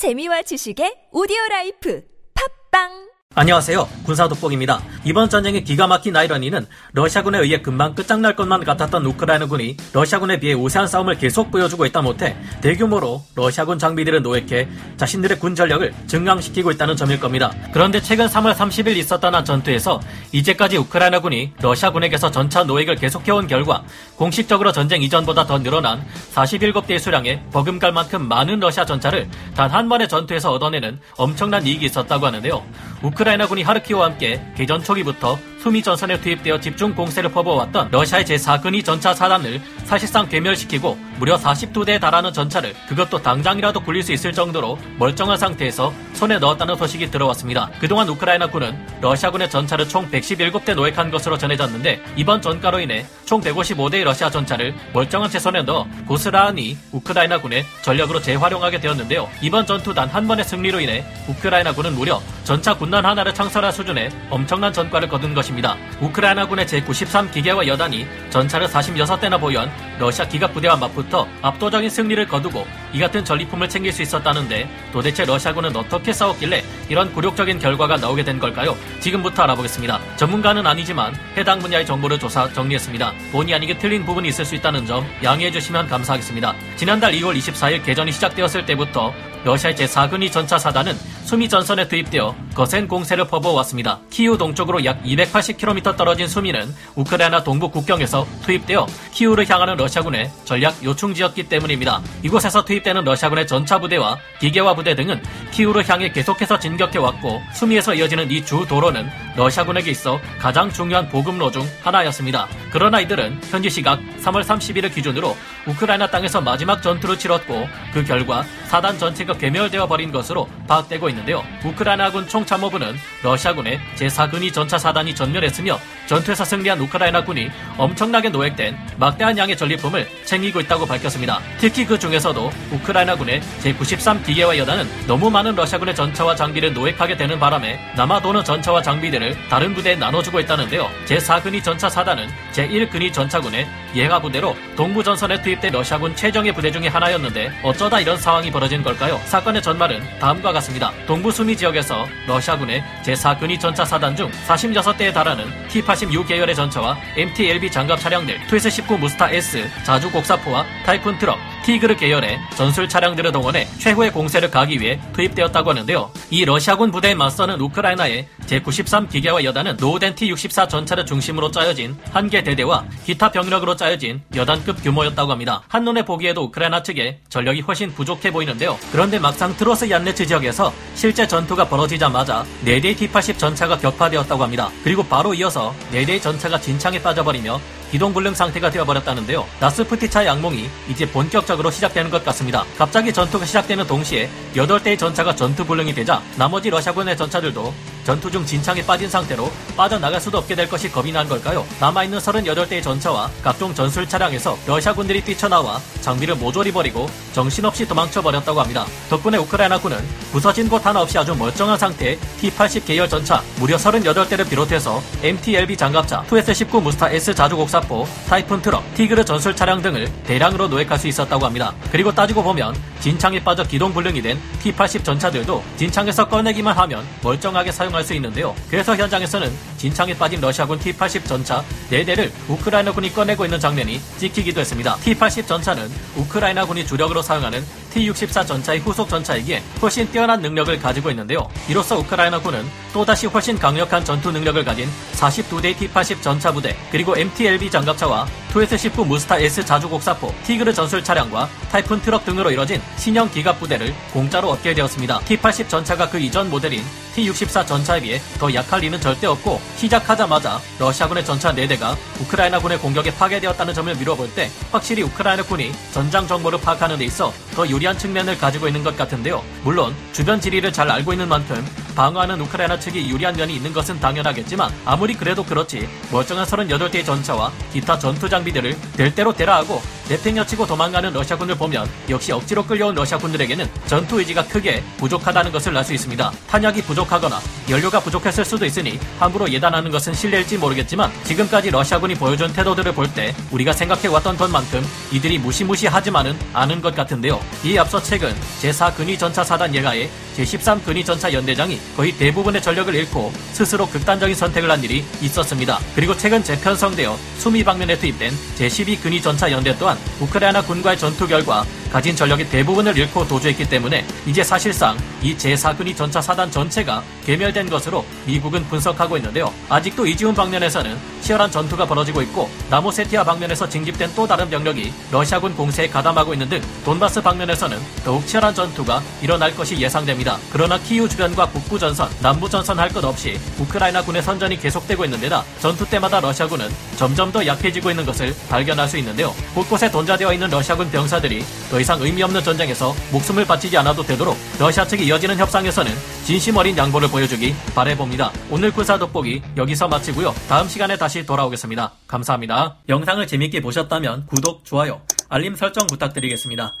재미와 지식의 오디오 라이프. 팟빵 안녕하세요. 군사 돋보기입니다. 이번 전쟁의 기가 막힌 아이러니는 러시아군에 의해 금방 끝장날 것만 같았던 우크라이나군이 러시아군에 비해 우세한 싸움을 계속 보여주고 있다 못해 대규모로 러시아군 장비들을 노획해 자신들의 군 전력을 증강시키고 있다는 점일 겁니다. 그런데 최근 3월 30일 있었던 한 전투에서 이제까지 우크라이나군이 러시아군에게서 전차 노획을 계속해온 결과 공식적으로 전쟁 이전보다 더 늘어난 47대의 수량에 버금갈 만큼 많은 러시아 전차를 단 한 번의 전투에서 얻어내는 엄청난 이익이 있었다고 하는데요. 우크라이나군이 하르키우와 함께 개전 초기부터 수미 전선에 투입되어 집중 공세를 퍼부어왔던 러시아의 제4근위 전차 사단을 사실상 괴멸시키고 무려 42대에 달하는 전차를 그것도 당장이라도 굴릴 수 있을 정도로 멀쩡한 상태에서 손에 넣었다는 소식이 들어왔습니다. 그동안 우크라이나군은 러시아군의 전차를 총 117대 노획한 것으로 전해졌는데 이번 전과로 인해 총 155대의 러시아 전차를 멀쩡한 채 손에 넣어 고스란히 우크라이나군의 전력으로 재활용하게 되었는데요. 이번 전투 단 한 번의 승리로 인해 우크라이나군은 무려 전차 군단 하나를 창설할 수준의 엄청난 전과를 거둔 것입니다. 우크라이나군의 제93 기계와 여단이 전차를 46대나 보유한 러시아 기갑 부대와 맞붙어 압도적인 승리를 거두고 이 같은 전리품을 챙길 수 있었다는데 도대체 러시아군은 어떻게 싸웠길래 이런 굴욕적인 결과가 나오게 된 걸까요? 지금부터 알아보겠습니다. 전문가는 아니지만 해당 분야의 정보를 조사 정리했습니다. 본의 아니게 틀린 부분이 있을 수 있다는 점 양해해 주시면 감사하겠습니다. 지난달 2월 24일 개전이 시작되었을 때부터 러시아의 제4근위 전차 사단은 수미 전선에 투입되어 거센 공세를 퍼부어왔습니다. 키우 동쪽으로 약 280km 떨어진 수미는 우크라이나 동부 국경에서 투입되어 키우를 향하는 러시아군의 전략 요충지였기 때문입니다. 이곳에서 투입되는 러시아군의 전차 부대와 기계화 부대 등은 키우를 향해 계속해서 진격해왔고 수미에서 이어지는 이 주 도로는 러시아군에게 있어 가장 중요한 보급로 중 하나였습니다. 그러나 이들은 현지 시각 3월 30일을 기준으로 우크라이나 땅에서 마지막 전투를 치렀고 그 결과 사단 전체가 괴멸되어 버린 것으로 파악되고 있는데요. 우크라이나군 총 참모부는 러시아군의 제4근위 전차 사단이 전멸했으며 전투에서 승리한 우크라이나군이 엄청나게 노획된 막대한 양의 전리품을 챙기고 있다고 밝혔습니다. 특히 그 중에서도 우크라이나군의 제93 기계화 여단은 너무 많은 러시아군의 전차와 장비를 노획하게 되는 바람에 남아도는 전차와 장비들을 다른 부대에 나눠주고 있다는데요. 제4근위 전차 사단은 제1근위 전차군의 예가 부대로 동부 전선에 투입된 러시아군 최정예 부대 중의 하나였는데 어쩌다 이런 상황이 벌어진 걸까요? 사건의 전말은 다음과 같습니다. 동부 수미 지역에서 러시아군의 제4근위 전차 사단 중 46대에 달하는 T-86 계열의 전차와 MT-LB 장갑 차량들, 투에스19 무스타 S, 자주 곡사포와 타이푼 트럭, 티그르 계열의 전술 차량들을 동원해 최후의 공세를 가기 위해 투입되었다고 하는데요. 이 러시아군 부대에 맞서는 우크라이나의 제93 기계화 여단은 노후된 T-64 전차를 중심으로 짜여진 한 개 대대와 기타 병력으로 짜여진 여단급 규모였다고 합니다. 한눈에 보기에도 우크라이나 측의 전력이 훨씬 부족해 보이는데요. 그런데 막상 트로스 얀네츠 지역에서 실제 전투가 벌어지자마자 4대의 T-80 전차가 격파되었다고 합니다. 그리고 바로 이어서 4대의 전차가 진창에 빠져버리며 기동불능 상태가 되어버렸다는데요. 나스프티차 양몽이 이제 본격적으로 시작되는 것 같습니다. 갑자기 전투가 시작되는 동시에 8대의 전차가 전투불능이 되자 나머지 러시아군의 전차들도 전투 중 진창에 빠진 상태로 빠져나갈 수도 없게 될 것이 겁이 난 걸까요? 남아있는 38대의 전차와 각종 전술 차량에서 러시아군들이 뛰쳐나와 장비를 모조리 버리고 정신없이 도망쳐버렸다고 합니다. 덕분에 우크라이나군은 부서진 곳 하나 없이 아주 멀쩡한 상태의 T-80 계열 전차 무려 38대를 비롯해서 MT-LB 장갑차, 2S-19 무스타 S 자주곡사포, 타이푼 트럭, 티그르 전술 차량 등을 대량으로 노획할 수 있었다고 합니다. 그리고 따지고 보면 진창에 빠져 기동 불능이 된 T-80 전차들도 진창에서 꺼내기만 하면 멀쩡하게 사용 할 수 있는데요. 그래서 현장에서는 진창에 빠진 러시아군 T-80 전차 4대를 우크라이나군이 꺼내고 있는 장면이 찍히기도 했습니다. T-80 전차는 우크라이나군이 주력으로 사용하는 T-64 전차의 후속 전차이기에 훨씬 뛰어난 능력을 가지고 있는데요. 이로써 우크라이나군은 또다시 훨씬 강력한 전투 능력을 가진 42대의 T-80 전차 부대, 그리고 MT-LB 장갑차와 2S-19 무스타 S 자주곡사포, 티그르 전술 차량과 타이푼 트럭 등으로 이뤄진 신형 기갑 부대를 공짜로 얻게 되었습니다. T-80 전차가 그 이전 모델인 T-64 전차에 비해 더 약할 리는 절대 없고 시작하자마자 러시아군의 전차 4대가 우크라이나군의 공격에 파괴되었다는 점을 미뤄볼 때 확실히 우크라이나군이 전장 정보를 파악하는 데 있어 더 유리한 측면을 가지고 있는 것 같은데요. 물론 주변 지리를 잘 알고 있는 만큼 방어하는 우크라이나 측이 유리한 면이 있는 것은 당연하겠지만 아무리 그래도 그렇지 멀쩡한 38대의 전차와 기타 전투 장비들을 될 대로 대라하고 내팽여치고 도망가는 러시아군을 보면 역시 억지로 끌려온 러시아군들에게는 전투 의지가 크게 부족하다는 것을 알 수 있습니다. 탄약이 부족하거나 연료가 부족했을 수도 있으니 함부로 예단하는 것은 실례일지 모르겠지만 지금까지 러시아군이 보여준 태도들을 볼 때 우리가 생각해왔던 것만큼 이들이 무시무시하지만은 않은 것 같은데요. 이에 앞서 최근 제4 근위 전차 사단 예가의 제13 근위 전차 연대장이 거의 대부분의 전력을 잃고 스스로 극단적인 선택을 한 일이 있었습니다. 그리고 최근 재편성되어 수미 방면에 투입된 제12 근위 전차 연대 또한 우크라이나 군과의 전투 결과 가진 전력의 대부분을 잃고 도주했기 때문에 이제 사실상 이 제4근위 전차 사단 전체가 괴멸된 것으로 미국은 분석하고 있는데요. 아직도 이지훈 방면에서는 치열한 전투가 벌어지고 있고 나무세티아 방면에서 징집된 또 다른 병력이 러시아군 공세에 가담하고 있는 등 돈바스 방면에서는 더욱 치열한 전투가 일어날 것이 예상됩니다. 그러나 키우 주변과 북부 전선, 남부 전선 할 것 없이 우크라이나 군의 선전이 계속되고 있는데다 전투 때마다 러시아군은 점점 더 약해지고 있는 것을 발견할 수 있는데요. 곳곳에 돈자되어 있는 러시아군 병사들이 더 이상 의미 없는 전쟁에서 목숨을 바치지 않아도 되도록 러시아 측이 이어지는 협상에서는 진심 어린 양보를 보여주기 바래봅니다. 오늘 군사 돋보기 여기서 마치고요. 다음 시간에 다시 돌아오겠습니다. 감사합니다. 영상을 재밌게 보셨다면 구독, 좋아요, 알림 설정 부탁드리겠습니다.